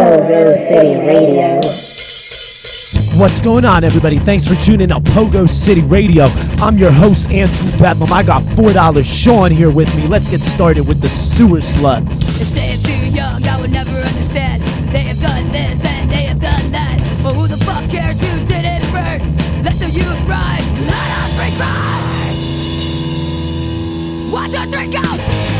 Pogo City Radio. What's going on, everybody? Thanks for tuning in to Pogo City Radio. I'm your host, Andrew Bedlam. I got $4 Sean here with me. Let's get started with the sewer sluts. They say I'm too young, I would never understand. They have done this and they have done that. But who the fuck cares who did it first? Let the youth rise, let us regret. One, two, three, go!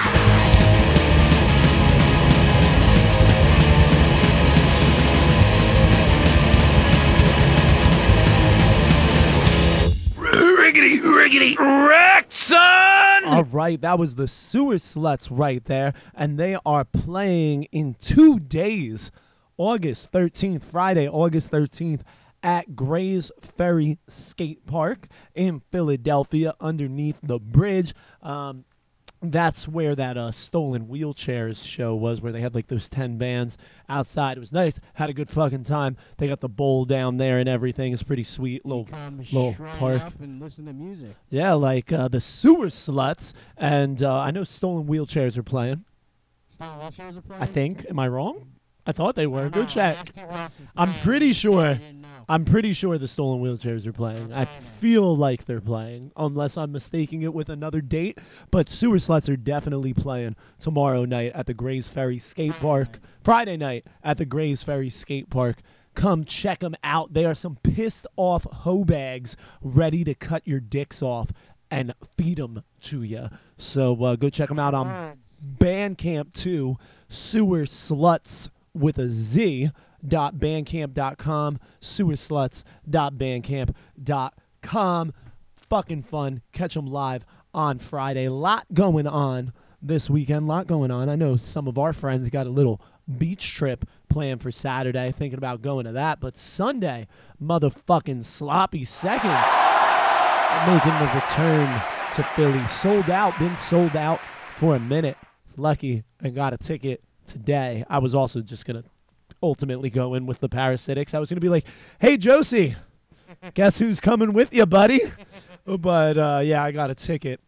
Riggedy, riggedy, Rexon! All right, that was the sewer sluts right there. And they are playing in two days, August 13th, Friday, August 13th, at Gray's Ferry Skate Park in Philadelphia underneath the bridge. Um, that's where that uh, stolen wheelchairs show was, where they had like those ten bands outside. It was nice. Had a good fucking time. They got the bowl down there and everything. It's pretty sweet little little park. and listen to music. Yeah, like uh, the sewer sluts, and uh, I know stolen wheelchairs are playing. Stone wheelchairs are playing. I think. Am I wrong? I thought they were. I Go check. I asked you who else was I'm pretty sure. You didn't know. I'm pretty sure the stolen wheelchairs are playing. I feel like they're playing, unless I'm mistaking it with another date. But sewer sluts are definitely playing tomorrow night at the Grays Ferry Skate Park. Friday night at the Grays Ferry Skate Park. Come check them out. They are some pissed off hoe bags ready to cut your dicks off and feed them to you. So uh, go check them out on Bandcamp too. Sewer sluts with a Z dot bandcamp.com. Sewer sluts dot bandcamp. Fucking fun. Catch them live on Friday. Lot going on this weekend. Lot going on. I know some of our friends got a little beach trip planned for Saturday, thinking about going to that. But Sunday, motherfucking sloppy second, making the return to Philly. Sold out, been sold out for a minute. Lucky and got a ticket today. I was also just gonna ultimately go in with the parasitics. I was gonna be like, "Hey Josie, guess who's coming with you, buddy?" but uh, yeah, I got a ticket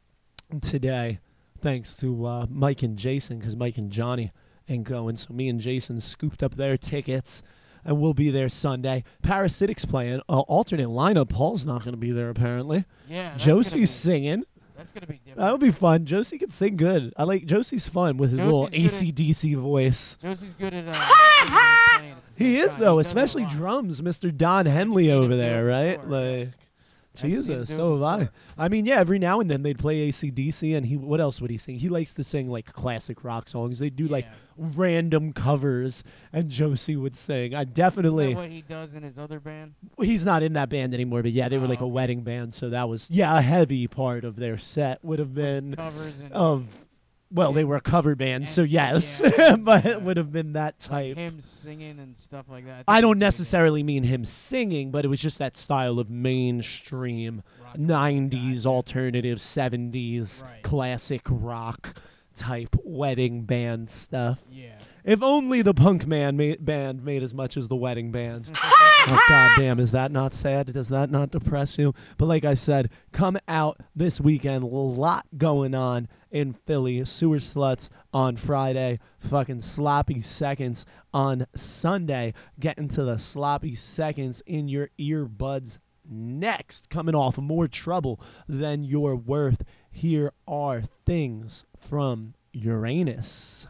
today, thanks to uh, Mike and Jason, because Mike and Johnny ain't going. So me and Jason scooped up their tickets. And we'll be there Sunday. Parasitics playing. Uh, alternate lineup. Paul's not going to be there apparently. Yeah. Josie's be- singing. That's gonna be different. That'll be fun. Josie can sing good. I like Josie's fun with his little Josie's good at- ACDC voice. Josie's good at. Uh, singing and playing at the He is time. though, does it a especially drums, Mr. Don Henley over there, right? before. Like seen him Jesus, so have I. I mean, yeah, every now and then they'd play ACDC and he what else would he sing? He likes to sing like classic rock songs. They do like Yeah. random covers and Josie would sing. I Isn't that definitely what he does in his other band? he's not in that band anymore, but yeah, they were Oh, like a oh, okay. wedding band, so that was yeah, a heavy part of their set would have Was been covers and of well, they were a cover band, and- so yes, yeah, but it would have been that type. him singing and stuff like that. I think don't he's singing necessarily mean him singing, but it was just that style of mainstream rock 90s, gotcha. alternative 70s, Right. classic rock type wedding band stuff. Yeah. If only the punk man ma- band made as much as the wedding band. oh, goddamn, is that not sad? Does that not depress you? But like I said, come out this weekend. A lot going on in Philly. Sewer Sluts on Friday. Fucking sloppy seconds on Sunday. Getting to the sloppy seconds in your earbuds next. Coming off more trouble than you're worth. Here are things from Uranus.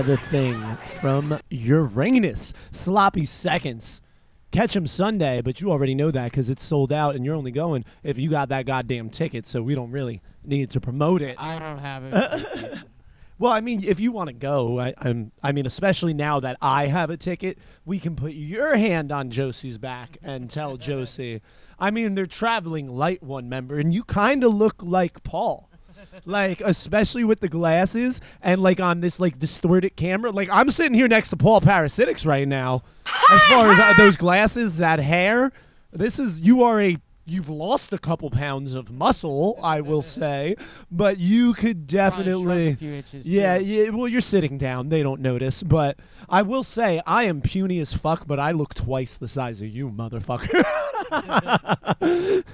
By the Thing from Uranus. Sloppy Seconds. Catch 'em Sunday, but you already know that because it's sold out and you're only going if you got that goddamn ticket, so we don't really need to promote it. I don't have it. Well, I mean, if you want to go, I, I'm, I mean, especially now that I have a ticket, we can put your hand on Josie's back and tell Josie. I mean, they're traveling light one member, and you kind of look like Paul. Like, especially with the glasses and like on this like distorted camera. Like, I'm sitting here next to Paul Parasitics right now. As far as uh, those glasses, that hair, this is you are a you've lost a couple pounds of muscle, I will say, but you could definitely inches, yeah, too. yeah. Well, you're sitting down; they don't notice. But I will say, I am puny as fuck, but I look twice the size of you, motherfucker.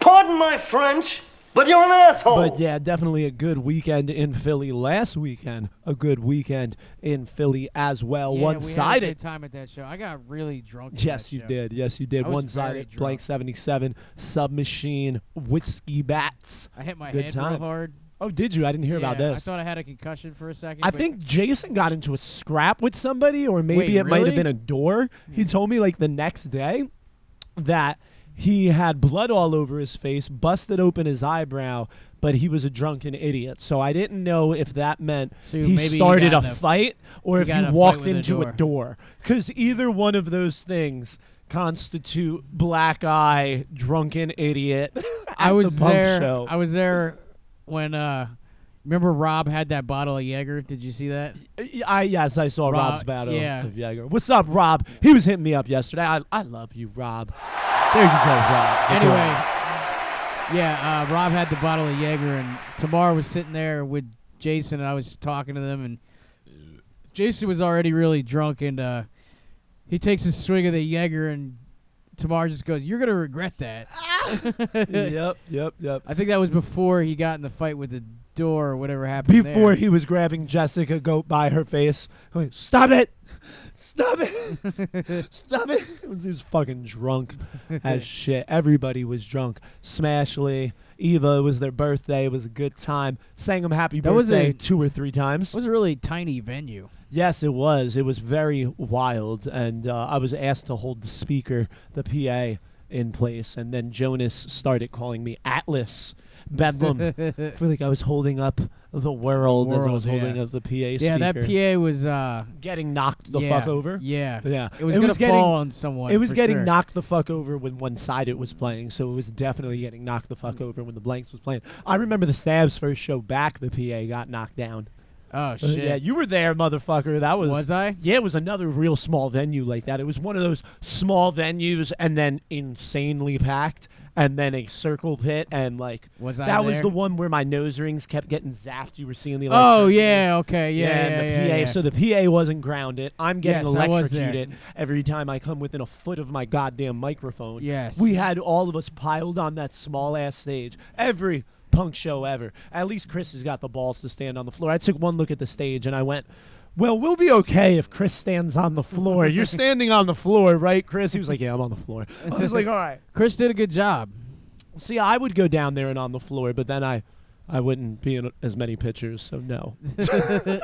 Pardon my French, but you're an asshole. but yeah, definitely a good weekend in Philly. Last weekend, a good weekend in Philly as well. Yeah, we had a One-sided. good time at that show. I got really drunk. Yes, that you show. did. Yes, you did. One very sided, blank 77, submachine, whiskey bats. I hit my Good head time. real hard. Oh, did you? I didn't hear about this. I thought I had a concussion for a second. I think Jason got into a scrap with somebody, or maybe Wait, it might have been a door. He hmm. told me like the next day that he had blood all over his face, busted open his eyebrow, but he was a drunken idiot. So I didn't know if that meant So he maybe he started got a in a- fight or he if got he in a fight walked with a into a door. door. Because either one of those things constitute black eye, drunken idiot. I was the pump there. Show. I was there when uh, remember Rob had that bottle of Jaeger. Did you see that? I yes, I saw Rob- Rob's battle yeah. of Jaeger. What's up, Rob? He was hitting me up yesterday. I, I love you, Rob. There you go, Rob. Anyway, yeah, uh, Rob had the bottle of Jaeger, and Tamar was sitting there with Jason, and I was talking to them, and Jason was already really drunk, and uh, he takes a swig of the Jaeger, and Tamar just goes, "You're gonna regret that." yep, yep, yep. I think that was before he got in the fight with the door or whatever happened. Before there. he was grabbing Jessica Goat by her face, going, "Stop it! Stop it! Stop it!" He was fucking drunk as shit. Everybody was drunk. Smashley, Eva. It was their birthday. It was a good time. Sang them happy That was birthday a- two or three times. it was a really tiny venue. Yes, it was. It was very wild, and uh, I was asked to hold the speaker, the PA, in place, and then Jonas started calling me Atlas Bedlam. I feel like I was holding up the world, as I world, was holding yeah. up the PA speaker. Yeah, that PA was uh, getting knocked the yeah, fuck over. Yeah, Yeah, It was It gonna was getting- fall on someone. It was getting sure. knocked the fuck over when one side it was playing, so it was definitely getting knocked the fuck over when the blanks was playing. I remember the Stabs first show back, the PA got knocked down. Oh Uh, shit! yeah, you were there, motherfucker. That was was I? Yeah, it was another real small venue like that. It was one of those small venues and then insanely packed and then a circle pit and like Was I that was there? the one where my nose rings kept getting zapped. You were seeing the Oh electricity. yeah, okay, yeah, yeah, and yeah, PA. yeah. So the PA wasn't grounded. I'm getting Yes, I was there. electrocuted every time I come within a foot of my goddamn microphone. Yes. We had all of us piled on that small ass stage. Every punk show ever. At least Chris has got the balls to stand on the floor. I took one look at the stage and I went, well, we'll be okay if Chris stands on the floor. You're standing on the floor, right, Chris? He was like, yeah, I'm on the floor. I was like, all right. Chris did a good job. See, I would go down there and on the floor, but then I, I wouldn't be in as many pictures, so no.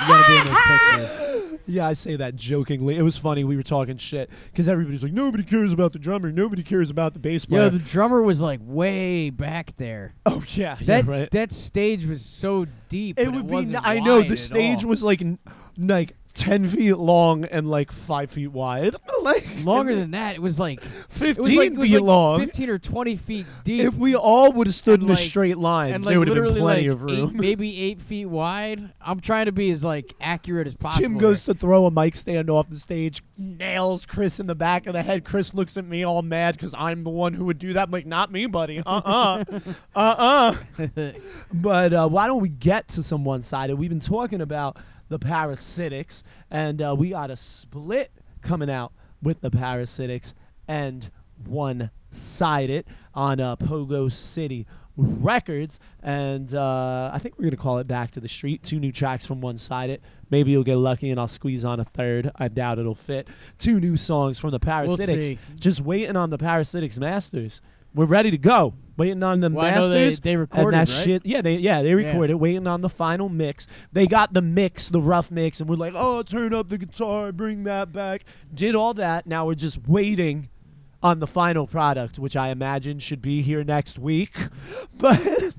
You gotta be in those pictures. Yeah, I say that jokingly. It was funny. We were talking shit because everybody's like, nobody cares about the drummer. Nobody cares about the bass player. Yo, the drummer was like way back there. oh yeah, That yeah, right. that stage was so deep. it would be. wasn't n- I know wide the at stage all. was like, n- like ten feet long and like five feet wide. like longer than that. It was like it fifteen was like, it was feet like long. fifteen or twenty feet deep. If we all would have stood And, in a straight line, and there would have been plenty like of room. Eight, maybe eight feet wide. I'm trying to be as like accurate as possible. Tim goes to throw a mic stand off the stage, nails Chris in the back of the head. Chris looks at me all mad because I'm the one who would do that. I'm like, not me, buddy. Uh uh. uh uh. But uh, why don't we get to some one sided? We've been talking about the parasitics, and uh, we got a split coming out with the parasitics and one sided on uh, Pogo City Records. And uh, I think we're going to call it Back to the Street. Two new tracks from one sided. Maybe you'll get lucky and I'll squeeze on a third. I doubt it'll fit. Two new songs from the Parasitics. see. Just waiting on the Parasitics Masters. we're ready to go. Waiting on the Well, I know masters. they- they and recorded, that right? shit. Yeah, they yeah they recorded. Waiting on the final mix. They got the mix, the rough mix, and we're like, oh, turn up the guitar, bring that back. Did all that. Now we're just waiting on the final product, which I imagine should be here next week. But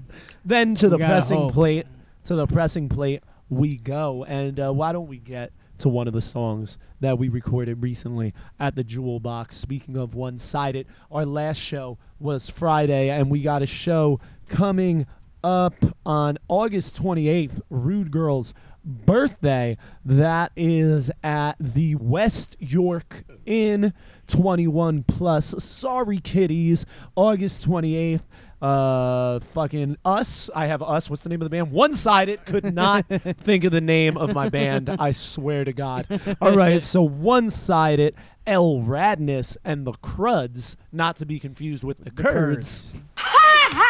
then to the pressing hope. plate, to the pressing plate we go. And uh, why don't we get to one of the songs that we recorded recently at the Jewel Box? Speaking of one sided, our last show was Friday, and we got a show coming up on August 28th, Rude Girl's birthday. That is at the West York Inn, 21 plus. Sorry, kiddies. August 28th. Uh, fucking us. I have us. What's the name of the band? One Sided. Could not think of the name of my band. I swear to God. All right, so One Sided, L Radness, and the Cruds, not to be confused with the, The Kurds. Kurds.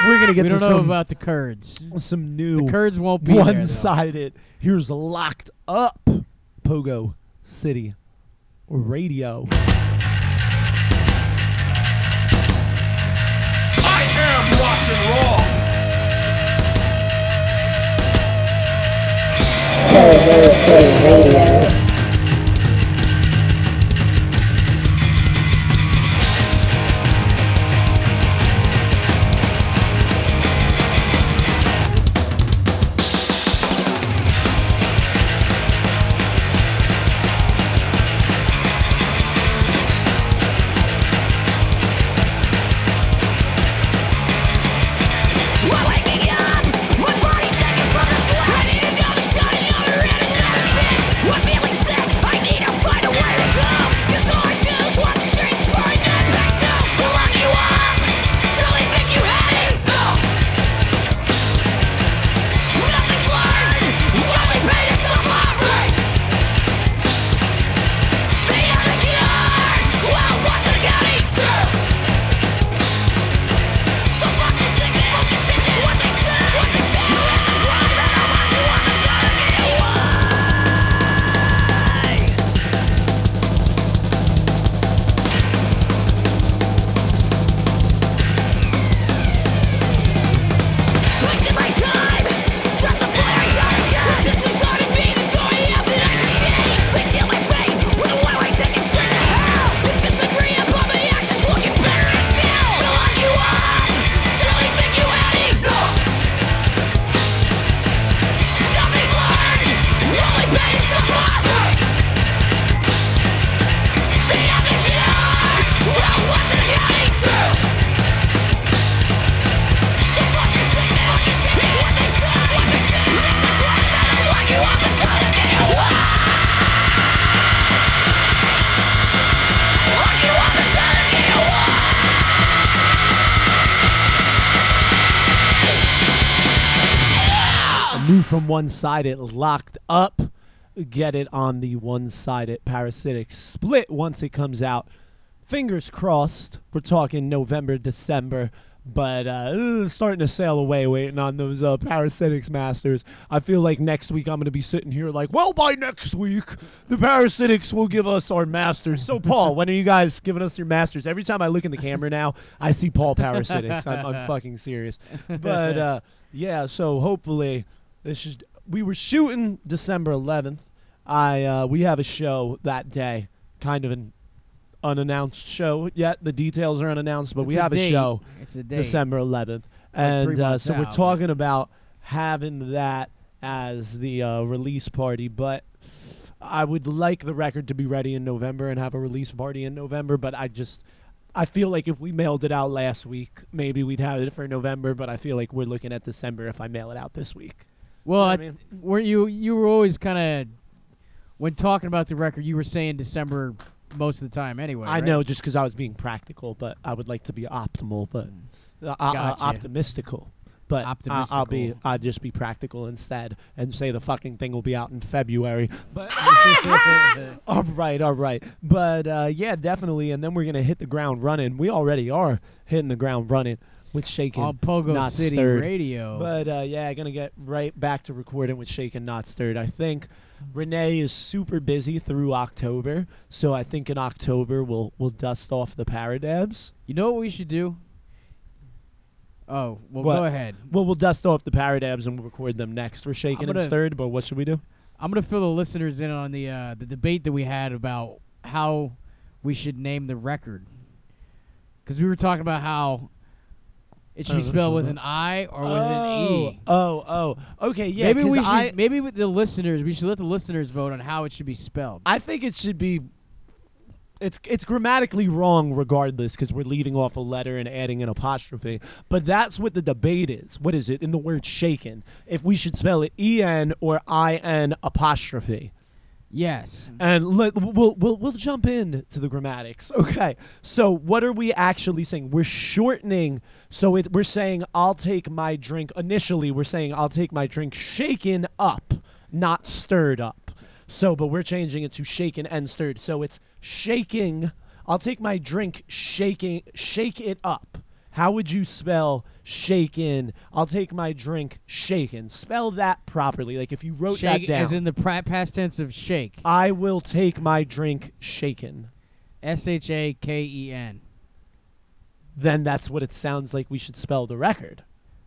We're gonna get we to don't know some, about the Kurds. some new The Kurds won't be there. one-sided. Here's locked up Pogo City Radio. Pogo One Sided, locked up. Get it on the One Sided Parasitic Split once it comes out. Fingers crossed. We're talking November, December. But uh, starting to sail away, waiting on those uh, parasitics masters. I feel like next week I'm going to be sitting here like, well, by next week the parasitics will give us our masters. So, Paul, when are you guys giving us your masters? Every time I look in the camera now, I see Paul parasitics. I'm, I'm fucking serious. But uh, yeah, so hopefully this is. We were shooting December 11th. I uh, we have a show that day, kind of an unannounced show yet. The details are unannounced, but we It's have a show. It's a date. December 11th. like and three uh, so we're talking about having that as the uh, release party, but I would like the record to be ready in November and have a release party in November, but I just I feel like if we mailed it out last week, maybe we'd have it for November, but I feel like we're looking at December if I mail it out this week. Well, You know I I mean? were you you were always kind of when talking about the record, you were saying December most of the time anyway. I right? know just because I was being practical, but I would like to be optimal, but uh, uh, uh, optimistical. But I- I'll be I'll just be practical instead and say the fucking thing will be out in February. But all right, all right. But uh, yeah, definitely. And then we're gonna hit the ground running. We already are hitting the ground running with shaking. on Pogo not City stirred. Radio. But uh, yeah, gonna get right back to recording with Shaken Not Stirred. I think Renee is super busy through October, so I think in October we'll we'll dust off the Paradabs. you know what we should do? Oh, well, What? go ahead. Well, we'll dust off the paradabs and we'll record them next. We're shaking I'm and gonna- stirred, but what should we do? I'm gonna fill the listeners in on the uh, the debate that we had about how we should name the record, because we were talking about how it should Oh, be spelled with an I or with an oh, E. oh, oh. Okay, yeah. maybe 'cause we should. I, maybe with the listeners, we should let the listeners vote on how it should be spelled. I think it should be. It's it's grammatically wrong regardless because we're leaving off a letter and adding an apostrophe. But that's what the debate is. What is it in the word shaken? If we should spell it E N or I N apostrophe. Yes. And let, we'll, we'll we'll jump in to the grammatics. Okay. So what are we actually saying? We're shortening. So it, we're saying I'll take my drink. Initially, we're saying I'll take my drink shaken up, not stirred up. So, but we're changing it to shaken and stirred. So it's shaking. I'll take my drink shaking. Shake it up. How would you spell shaken? I'll take my drink shaken. Spell that properly. Like if you wrote Shake that down. as in the past tense of shake. I will take my drink shaken. S H A K E N. Then that's what it sounds like we should spell the record.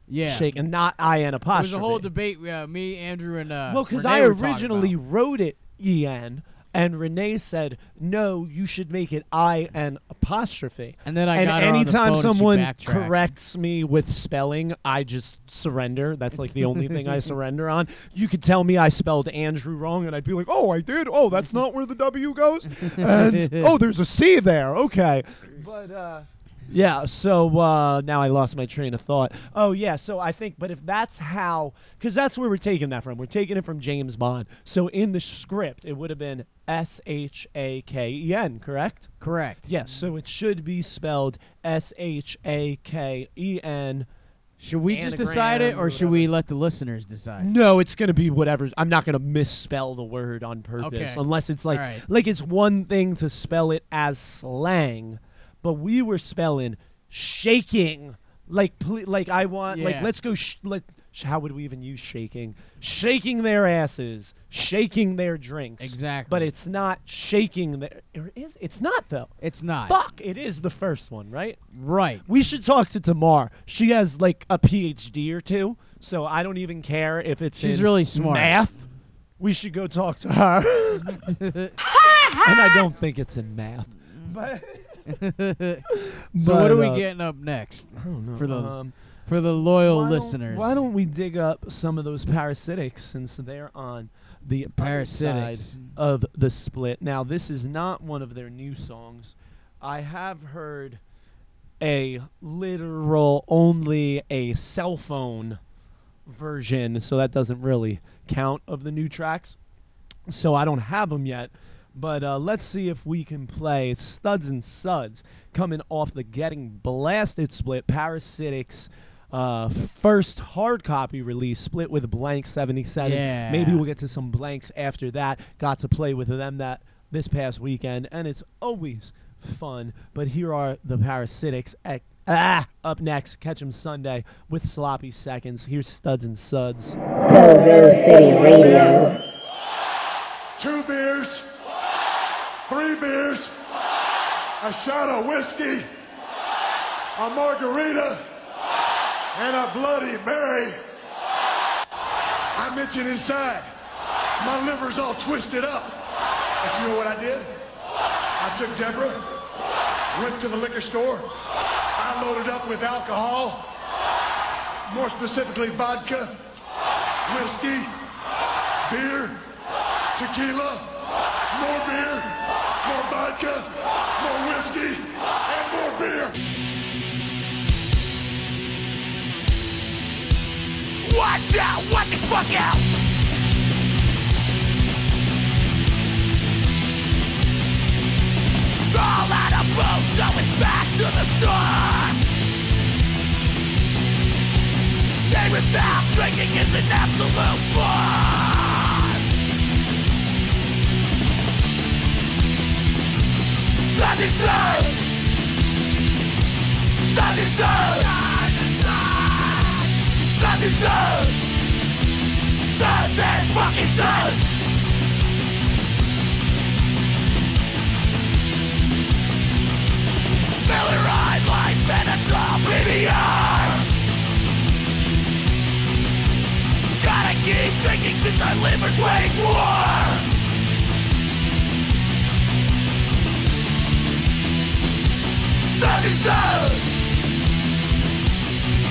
Yeah. Shaken, not I N apostrophe. a whole debate. Uh, me, Andrew, and uh, well, because Renee I were talking originally about. wrote it E N, and Renee said, no, you should make it I I N apostrophe. And then I and got her on the anytime phone and she someone corrects me with spelling, I just surrender. That's like the only thing I surrender on. You could tell me I spelled Andrew wrong, and I'd be like, "Oh, I did. Oh, that's not where the W goes." And oh, there's a C there. Okay, but uh, yeah. So uh, now I lost my train of thought. Oh yeah. So I think, but if that's how, because that's where we're taking that from. We're taking it from James Bond. So in the script, it would have been S H A K E N. Correct. Correct. Yes, so it should be spelled S H A K E N. Should we just decide it, Anagram or should we let the listeners decide? No, it's gonna be whatever. I'm not gonna misspell the word on purpose Okay. unless it's like like it's one thing to spell it as slang, but we were spelling shaking like ple- like I want like let's go sh- let sh- how would we even use shaking? Shaking their asses, shaking their drinks. Exactly. But it's not shaking their. Or is it's not though. It's not. Fuck! It is the first one, right? Right. We should talk to Tamar. She has like a PhD or two, so I don't even care if it's She's in really smart. Math. We should go talk to her. and I don't think it's in math. But So what are we uh, getting up next I don't know. for the um, for the loyal why don't- listeners? why don't we dig up some of those parasitics since they're on the side Parasitics. of the split? Now, this is not one of their new songs. I have heard a literal, only a cell phone version, so that doesn't really count of the new tracks. So I don't have them yet. But uh, let's see if we can play Studs and Suds coming off the Getting Blasted split. Parasitics uh, first hard copy release split with Blank 77. Yeah. Maybe we'll get to some blanks after that. Got to play with them that this past weekend, and it's always fun. But here are the Parasitics. Ec- ah, up next, Catch 'em Sunday with Sloppy Seconds. Here's Studs and Suds. Go City Radio. Two beers, three beers, a shot of whiskey, a margarita, and a Bloody Mary. I mentioned inside. My liver's all twisted up. But you know what I did? I took Deborah, went to the liquor store. I loaded up with alcohol, more specifically vodka, whiskey, beer, tequila, more beer, more vodka, more whiskey, and more beer. Watch out! Watch the fuck out! All out of booze, so it's back to the start. Day without drinking is an absolute bore. Stany sen Stany sen Stany sen Stany fucking sen Millerite life and it's oblivion Gotta keep drinking since I liver's wage war. Stop yourself!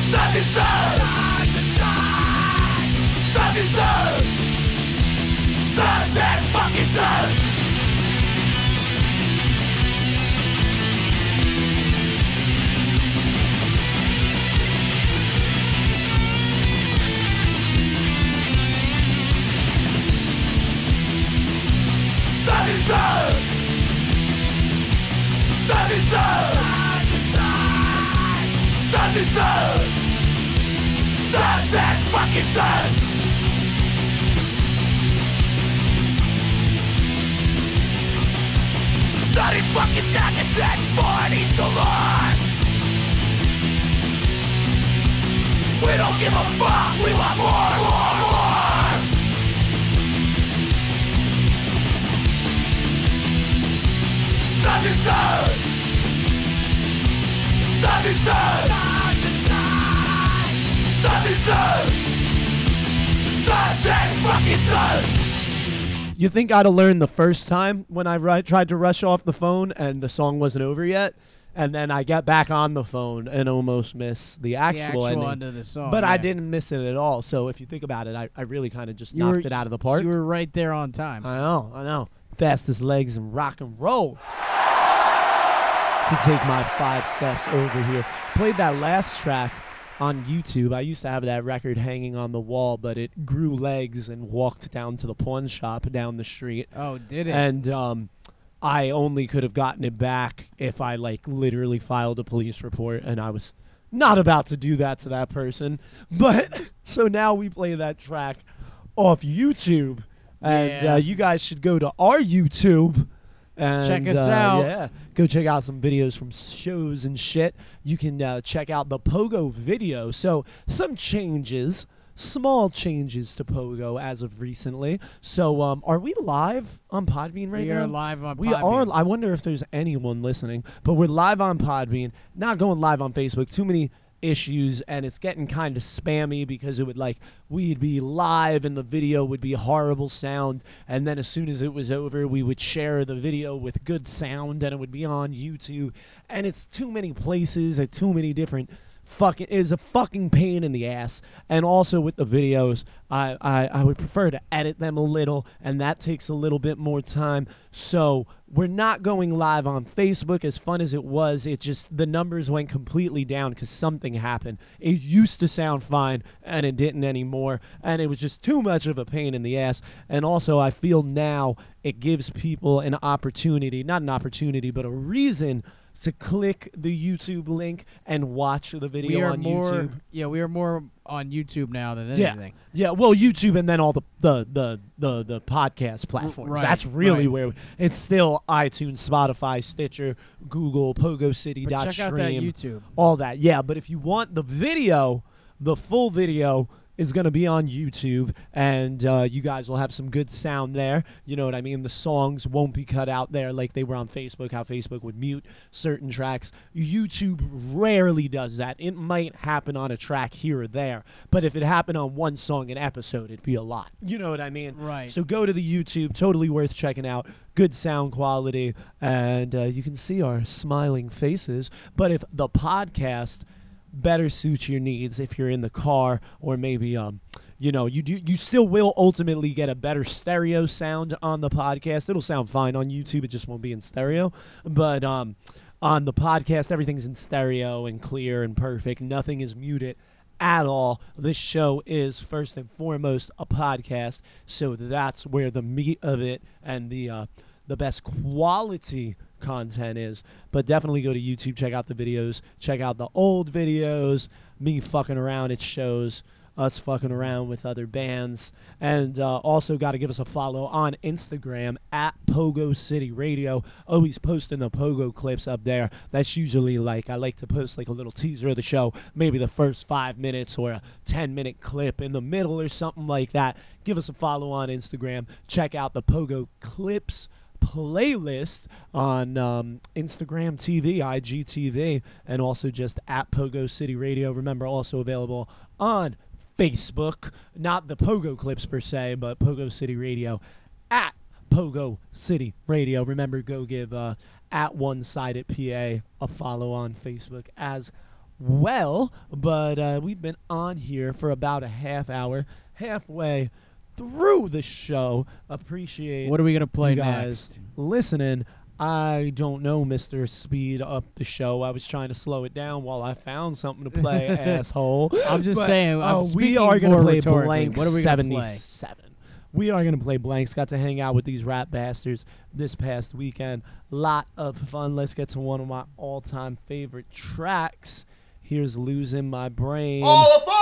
Stop yourself! Stop that fucking self! Stop yourself! Stop yourself! Stop yourself! Stop that fucking self! Study fucking jackets and 40s galore! We don't give a fuck, we want more, more, more! Stop yourself! Stop yourself! Stop yourself! Stop that fucking self! You think I'd have learned the first time when I ri- tried to rush off the phone and the song wasn't over yet, and then I get back on the phone and almost miss the The actual, actual ending. end of the song. but I didn't miss it at all. So if you think about it, I, I really kind of just You knocked were- it out of the park. You were right there on time. I know, I know. Fastest legs in rock and roll. To take my five steps over here. Played that last track on YouTube. I used to have that record hanging on the wall, but it grew legs and walked down to the pawn shop down the street. oh, did it? And um, I only could have gotten it back if I like literally filed a police report, and I was not about to do that to that person. But so now we play that track off YouTube, and Yeah. uh, you guys should go to our YouTube. And, Check us uh, out. Yeah, go check out some videos from shows and shit. You can uh, check out the Pogo video. So some changes, small changes to Pogo as of recently. So um, are we live on Podbean right we now? are live on We Podbean. are. I wonder if there's anyone listening, but we're live on Podbean, not going live on Facebook. Too many issues, and it's getting kind of spammy because it would like we'd be live and the video would be horrible sound, and then as soon as it was over, we would share the video with good sound, and it would be on YouTube, and it's too many places at too many different fucking is a fucking pain in the ass. And also with the videos, I, I I would prefer to edit them a little, and that takes a little bit more time. So we're not going live on Facebook. As fun as it was, it just the numbers went completely down because something happened. It used to sound fine, and it didn't anymore, and it was just too much of a pain in the ass. And also, I feel now it gives people an opportunity, not an opportunity, but a reason to click the YouTube link and watch the video on more. YouTube. Yeah, we are more on YouTube now than Yeah, anything. yeah. Well, YouTube and then all the the the the, the podcast platforms. right, That's really right. where we, it's still iTunes, Spotify, Stitcher, Google, Pogo City. But dot check out that stream, YouTube. all that. Yeah, but if you want the video, the full video is going to be on YouTube, and uh, you guys will have some good sound there. You know what I mean? The songs won't be cut out there like they were on Facebook, how Facebook would mute certain tracks. YouTube rarely does that. It might happen on a track here or there, but if it happened on one song an episode, it'd be a lot. You know what I mean? Right. So go to the YouTube, totally worth checking out. Good sound quality, and uh, you can see our smiling faces. But if the podcast better suits your needs, if you're in the car or maybe um, you know, you do you still will ultimately get a better stereo sound on the podcast. It'll sound fine on YouTube, it just won't be in stereo. But um, on the podcast, everything's in stereo and clear and perfect. Nothing is muted at all. This show is first and foremost a podcast, so that's where the meat of it and the uh, the best quality content is. But definitely go to YouTube, check out the videos, check out the old videos, me fucking around at shows, us fucking around with other bands, and uh, also got to give us a follow on Instagram at Pogo City Radio. Always posting the Pogo clips up there. That's usually like I like to post like a little teaser of the show, maybe the first five minutes or a ten minute clip in the middle or something like that. Give us a follow on Instagram. Check out the Pogo clips playlist on um, Instagram TV, IGTV, and also just at Pogo City Radio. Remember, also available on Facebook, not the Pogo Clips per se, but Pogo City Radio at Pogo City Radio. Remember, go give uh, at One Sided PA a follow on Facebook as well. But uh, we've been on here for about a half hour, halfway through the show. Appreciate What are we gonna play you guys next? listening. I don't know, Mr. Speed Up the show. I was trying to slow it down while I found something to play, asshole. I'm just But, saying, I'm uh, we speaking are gonna more play rhetorically. Blank What are we gonna play? 77. We are going to play Blanks. Got to hang out with these rap bastards this past weekend. Lot of fun. Let's get to one of my all time favorite tracks. Here's Losing My Brain. All aboard!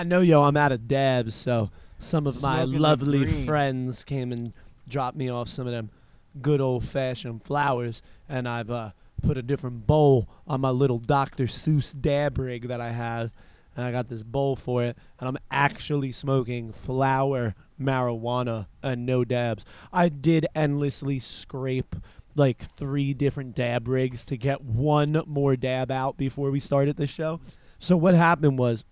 I know, yo, I'm out of dabs, so some of my Smoking the lovely green. friends came and dropped me off some of them good old fashioned flowers, and I've uh, put a different bowl on my little Dr. Seuss dab rig that I have, and I got this bowl for it, and I'm actually smoking flower marijuana and no dabs. I did endlessly scrape like three different dab rigs to get one more dab out before we started the show. So what happened was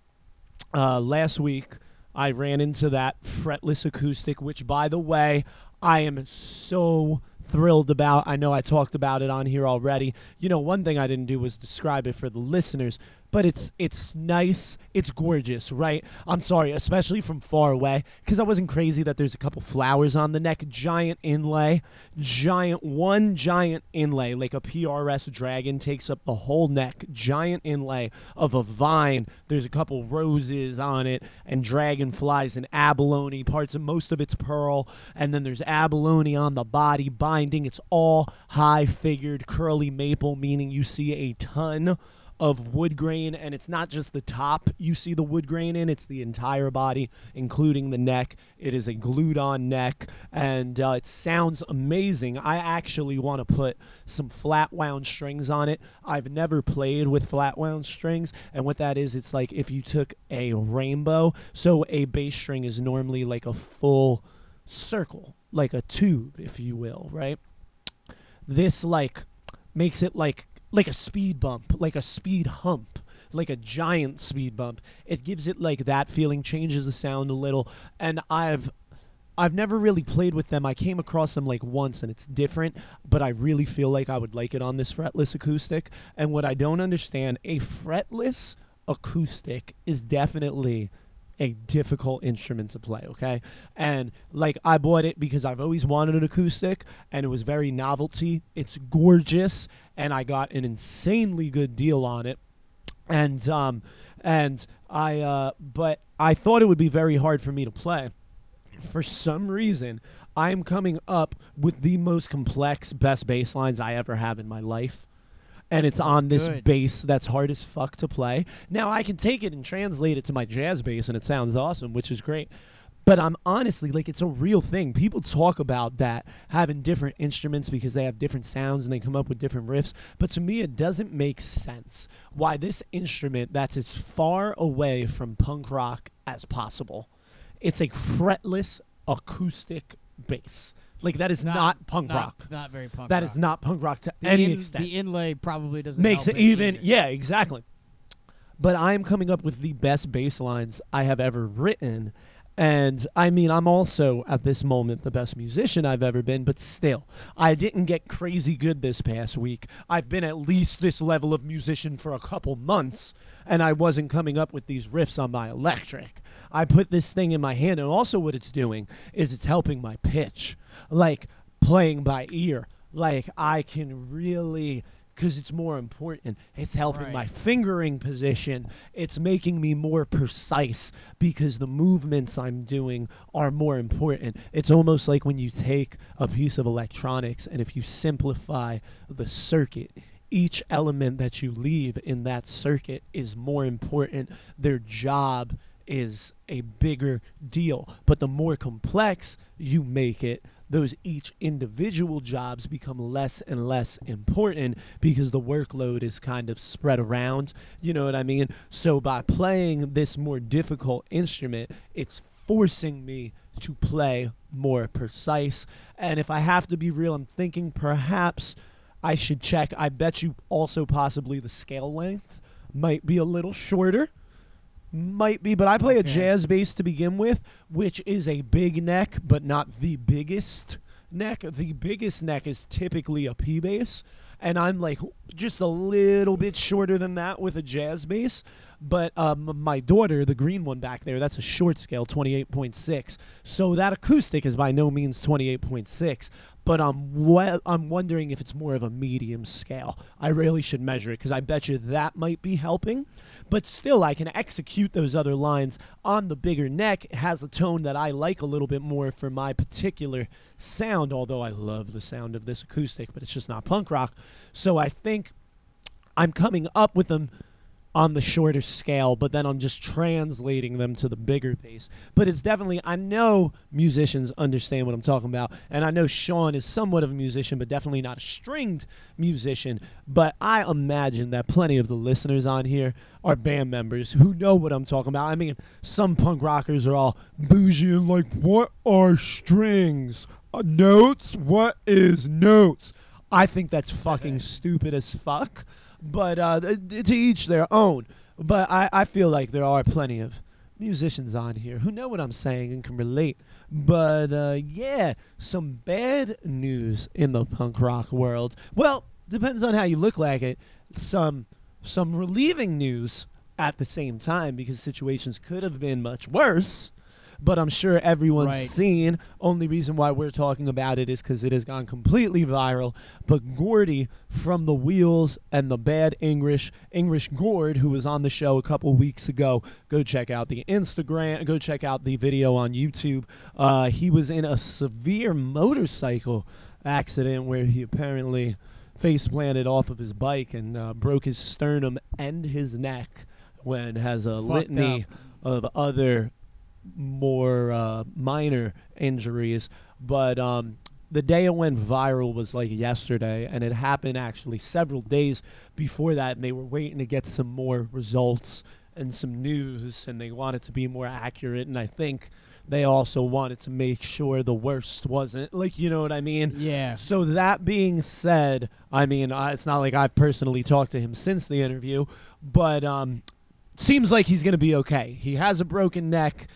uh, last week I ran into that fretless acoustic, which, by the way, I am so thrilled about. I know I talked about it on here already. You know, one thing I didn't do was describe it for the listeners, but it's it's nice, it's gorgeous, right? I'm sorry, especially from far away, because I wasn't crazy that there's a couple flowers on the neck, giant inlay, giant one giant inlay, like a PRS dragon takes up the whole neck, giant inlay of a vine. There's a couple roses on it, and dragonflies and abalone. Parts of most of it's pearl, and then there's abalone on the body binding. It's all high figured curly maple, meaning you see a ton of wood grain and it's not just the top you see the wood grain in it's the entire body including the neck. It is a glued on neck and uh, it sounds amazing. I actually want to put some flat wound strings on it. I've never played with flat wound strings and what that is it's like if you took a rainbow so a bass string is normally like a full circle like a tube if you will right? This like makes it like like a speed bump, like a speed hump. like a giant speed bump. It gives it like that feeling, changes the sound a little, and I've I've never really played with them. I came across them like once and it's different, but I really feel like I would like it on this fretless acoustic. And what I don't understand, a fretless acoustic is definitely a difficult instrument to play, okay? And like I bought it because I've always wanted an acoustic and it was very novelty. It's gorgeous and I got an insanely good deal on it. And um and I uh but I thought it would be very hard for me to play for some reason, I'm coming up with the most complex best bass lines I ever have in my life. And it's on this good. bass that's hard as fuck to play. Now I can take it and translate it to my jazz bass and it sounds awesome, which is great. But I'm honestly like it's a real thing. People talk about that having different instruments because they have different sounds and they come up with different riffs. But to me, it doesn't make sense why this instrument that's as far away from punk rock as possible it's a fretless acoustic bass. Like that is not, punk not, rock. Not very punk. That rock. is not punk rock to The any in- extent. The inlay probably doesn't Makes help it even. either. Yeah, exactly. But I am coming up with the best bass lines I have ever written. And I mean, I'm also at this moment the best musician I've ever been, but still, I didn't get crazy good this past week. I've been at least this level of musician for a couple months, and I wasn't coming up with these riffs on my electric. I put this thing in my hand, and also what it's doing is it's helping my pitch, like playing by ear. Like I can really, because it's more important. It's helping Right. my fingering position. It's making me more precise because the movements I'm doing are more important. It's almost like when you take a piece of electronics and if you simplify the circuit, each element that you leave in that circuit is more important. Their job is a bigger deal. But the more complex you make it, those each individual jobs become less and less important because the workload is kind of spread around. You know what I mean? So by playing this more difficult instrument, it's forcing me to play more precise. And if I have to be real, I'm thinking perhaps I should check. I bet you also possibly the scale length might be a little shorter. Might be, but I play a jazz bass to begin with, which is a big neck, but not the biggest neck. The biggest neck is typically a P bass, and I'm like just a little bit shorter than that with a jazz bass. But um, my daughter, the green one back there, that's a short scale, 28.6. So that acoustic is by no means 28.6. But I'm we- I'm wondering if it's more of a medium scale. I really should measure it because I bet you that might be helping. But still, I can execute those other lines on the bigger neck. It has a tone that I like a little bit more for my particular sound, although I love the sound of this acoustic, but it's just not punk rock. So I think I'm coming up with them on the shorter scale, but then I'm just translating them to the bigger bass. But it's definitely, I know musicians understand what I'm talking about, and I know Sean is somewhat of a musician, but definitely not a stringed musician. But I imagine that plenty of the listeners on here are band members who know what I'm talking about. I mean, some punk rockers are all bougie and like, what are strings? Uh, notes? What is notes? I think that's fucking stupid as fuck. But uh, to each their own. But I, I feel like there are plenty of musicians on here who know what I'm saying and can relate. But uh, yeah, some bad news in the punk rock world. Well, depends on how you look like it. Some some relieving news at the same time because situations could have been much worse. But I'm sure everyone's Right. seen. Only reason why we're talking about it is because it has gone completely viral. But Gordy from the Wheels and the Bad English, English Gord, who was on the show a couple weeks ago, go check out the Instagram, go check out the video on YouTube. Uh, he was in a severe motorcycle accident where he apparently face planted off of his bike and uh, broke his sternum and his neck when has a Fucked litany of other more uh, minor injuries. But um, the day it went viral was like yesterday, and it happened actually several days before that, and they were waiting to get some more results and some news, and they wanted to be more accurate. And I think they also wanted to make sure the worst wasn't like you know what I mean. Yeah. So that being said, I mean it's not like I've personally talked to him since the interview, but um, seems like he's gonna be okay. He has a broken neck,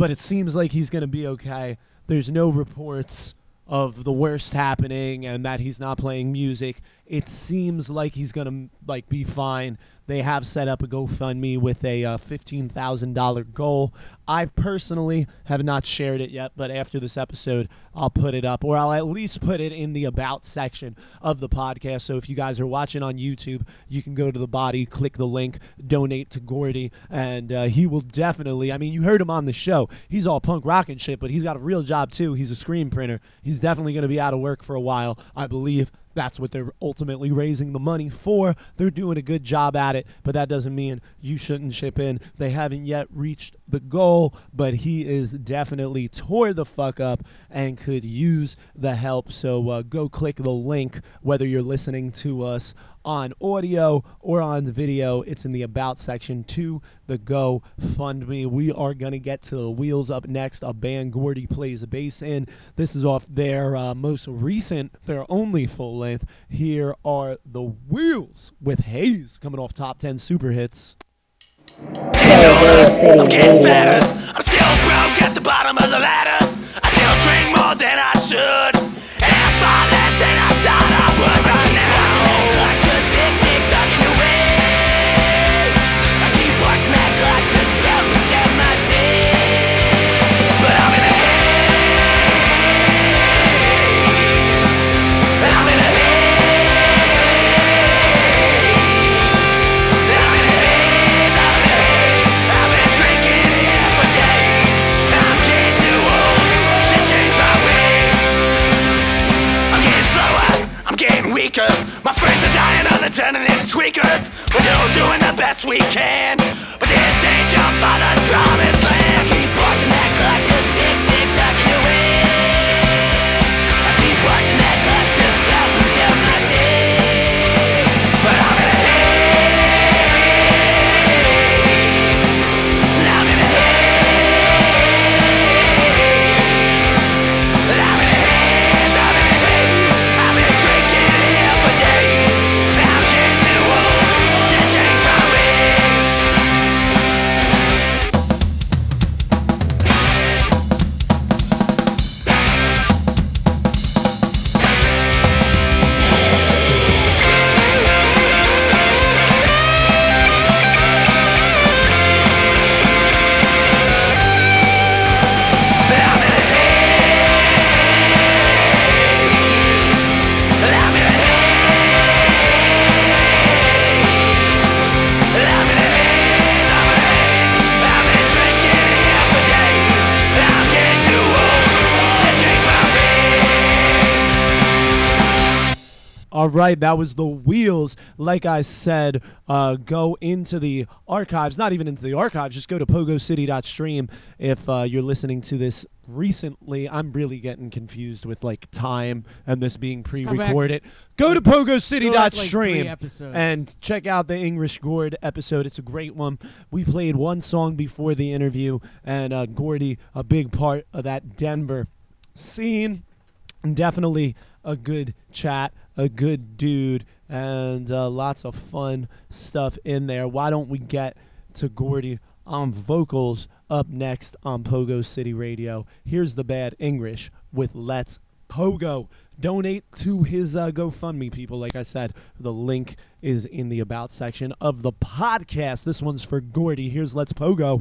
but it seems like he's gonna be okay. There's no reports of the worst happening and that he's not playing music. It seems like he's gonna like be fine. They have set up a GoFundMe with a uh, fifteen thousand dollar goal. I personally have not shared it yet, but after this episode, I'll put it up, or I'll at least put it in the about section of the podcast. So if you guys are watching on YouTube, you can go to the body, click the link, donate to Gordy, and uh, he will definitely. I mean, you heard him on the show. He's all punk rock and shit, but he's got a real job too. He's a screen printer. He's definitely going to be out of work for a while, I believe. That's what they're ultimately raising the money for. They're doing a good job at it, but that doesn't mean you shouldn't chip in. They haven't yet reached the goal, but he is definitely tore the fuck up and could use the help. So uh, go click the link, whether you're listening to us on audio or on the video. It's in the About section to the Go Fund Me. We are going to get to the Wheels up next, a band Gordy plays bass in. This is off their uh, most recent, their only full length. Here are the Wheels with Haze coming off top 10 super hits. Pogo City I'm getting fatter. I'm still broke at the bottom of the ladder. I still drink more than I should. And I far less than I thought I would by now. My friends are dying on the turning into tweakers. We're doing the best we can. But this ain't your father's promised land. Right, that was the wheels. Like I said, uh, go into the archives, not even into the archives, just go to pogocity.stream if uh, you're listening to this recently. I'm really getting confused with like time and this being pre recorded. Go to Go back, like, pogocity.stream and check out the English Gord episode. It's a great one. We played one song before the interview, and uh, Gordy, a big part of that Denver scene definitely a good chat, a good dude, and uh, lots of fun stuff in there. Why don't we get to Gordy on vocals up next on Pogo City Radio? Here's the bad English with Let's Pogo. Donate to his uh, GoFundMe, people. Like I said, the link is in the About section of the podcast. This one's for Gordy. Here's Let's Pogo.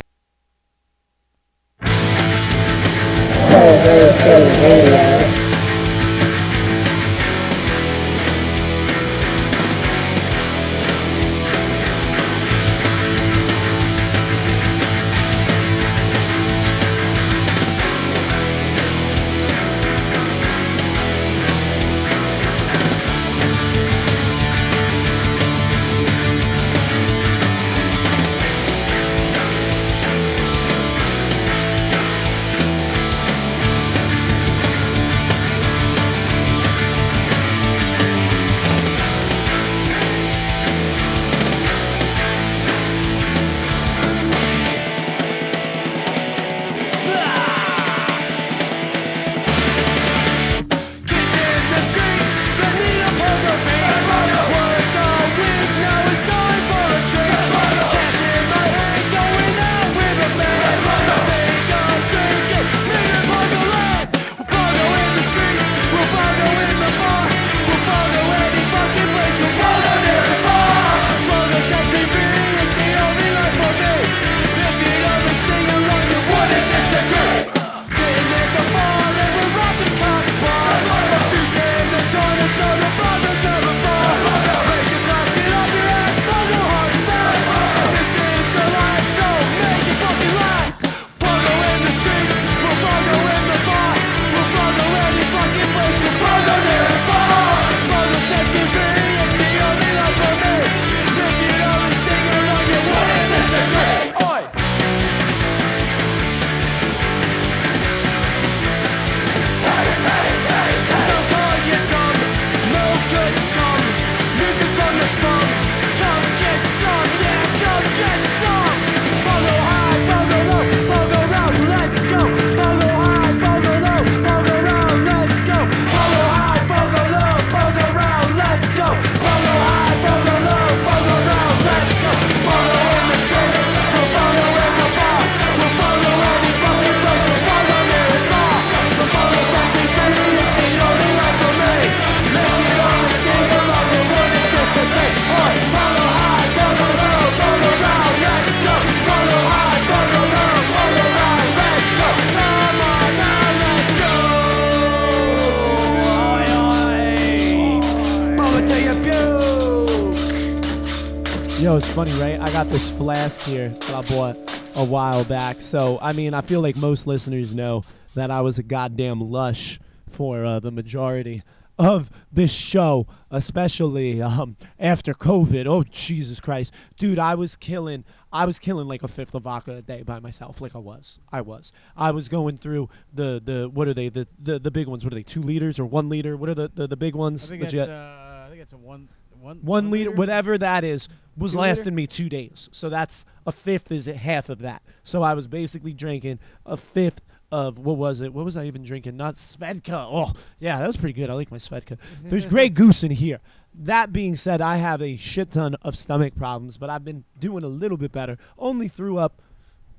Funny, right? I got this flask here that I bought a while back. So, I mean, I feel like most listeners know that I was a goddamn lush for uh, the majority of this show, especially um, after COVID. Oh, Jesus Christ. Dude, I was killing. I was killing like a fifth of vodka a day by myself. Like I was. I was. I was going through the, the what are they? The, the, the big ones. What are they? Two liters or one liter? What are the, the, the big ones? I think Legit that's uh, I think it's a one one one liter, whatever that is, was Two lasting liter? me two days. So that's a fifth is it half of that. So I was basically drinking a fifth of what was it? What was I even drinking? Not Svedka. Oh, yeah, that was pretty good. I like my Svedka. There's Grey Goose in here. That being said, I have a shit ton of stomach problems, but I've been doing a little bit better. Only threw up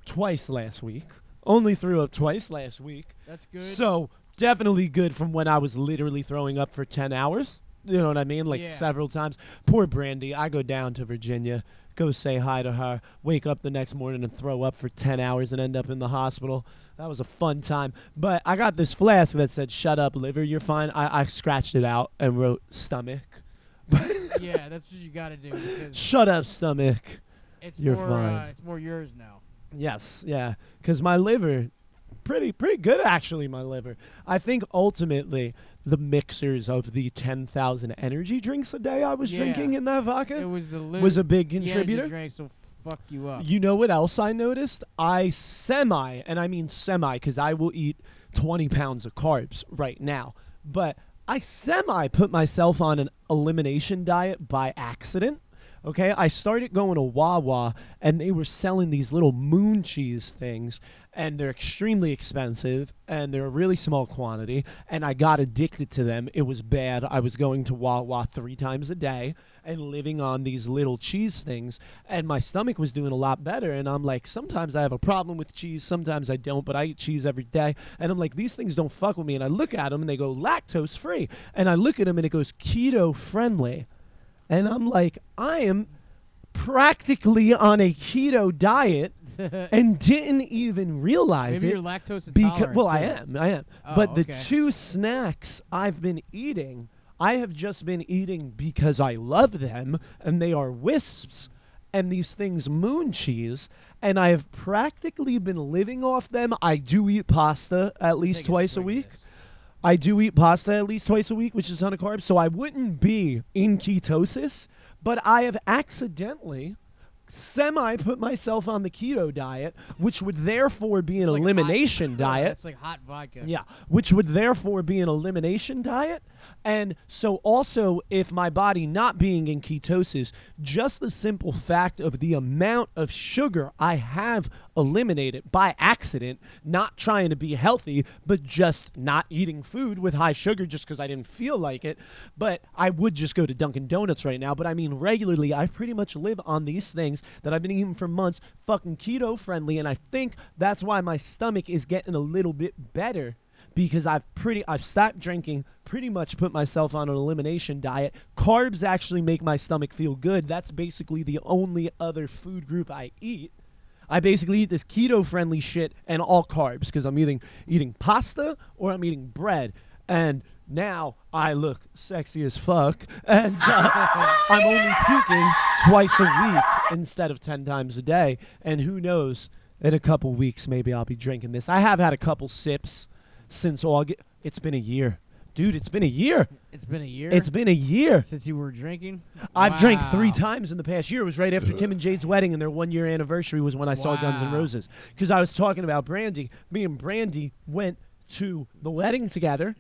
twice last week. Only threw up twice last week. That's good. So definitely good from when I was literally throwing up for ten hours. You know what I mean? Like Yeah. several times. Poor Brandy. I go down to Virginia, go say hi to her, wake up the next morning and throw up for ten hours and end up in the hospital. That was a fun time. But I got this flask that said "Shut up, liver, you're fine." I, I scratched it out and wrote "stomach." yeah, that's what you got to do Shut up, stomach. it's you're more fine. Uh, it's more yours now. Yes, yeah, because my liver, pretty pretty good actually. My liver. I think ultimately the mixers of the ten thousand energy drinks a day I was Yeah. drinking in that vodka It was the li- was a big contributor. drink, so fuck you up. You know what else I noticed? I semi, and I mean semi, because I will eat 20 pounds of carbs right now. But I semi put myself on an elimination diet by accident. Okay, I started going to Wawa, and they were selling these little moon cheese things, and they're extremely expensive, and they're a really small quantity. And I got addicted to them. It was bad. I was going to Wawa three times a day and living on these little cheese things, and my stomach was doing a lot better. And I'm like, sometimes I have a problem with cheese, sometimes I don't, but I eat cheese every day. And I'm like, these things don't fuck with me. And I look at them, and they go lactose free, and I look at them, and it goes keto friendly. And I'm like, I am practically on a keto diet and didn't even realize Maybe it you're lactose because intolerant. well, I too. am, I am. Oh, but the okay. two snacks I've been eating, I have just been eating because I love them, and they are Whisps, and these things moon cheese, and I have practically been living off them. I do eat pasta at least Take twice a swig of week. this. I do eat pasta at least twice a week, which is a ton of carbs. So I wouldn't be in ketosis, but I have accidentally semi put myself on the keto diet, which would therefore be an It's like hot- elimination diet. It's like hot vodka. Yeah, which would therefore be an elimination diet. And so, also, if my body not being in ketosis, just the simple fact of the amount of sugar I have eliminated by accident, not trying to be healthy, but just not eating food with high sugar just because I didn't feel like it. But I would just go to Dunkin' Donuts right now. But I mean, regularly, I pretty much live on these things that I've been eating for months, fucking keto friendly. And I think that's why my stomach is getting a little bit better because I've pretty I've stopped drinking, pretty much put myself on an elimination diet. Carbs actually make my stomach feel good. That's basically the only other food group I eat. I basically eat this keto friendly shit and all carbs because I'm eating eating pasta or I'm eating bread. And now I look sexy as fuck, and uh, I'm only puking twice a week instead of ten times a day. And who knows? In a couple weeks, maybe I'll be drinking this. I have had a couple sips since August. It's been a year, dude. It's been a year. It's been a year It's been a year. since you were drinking. I've drank three times in the past year. It was right after Tim and Jade's wedding, and their one year anniversary was when I saw Guns N' Wow. Roses. Because I was talking about Brandy. Me and Brandy went to the wedding together.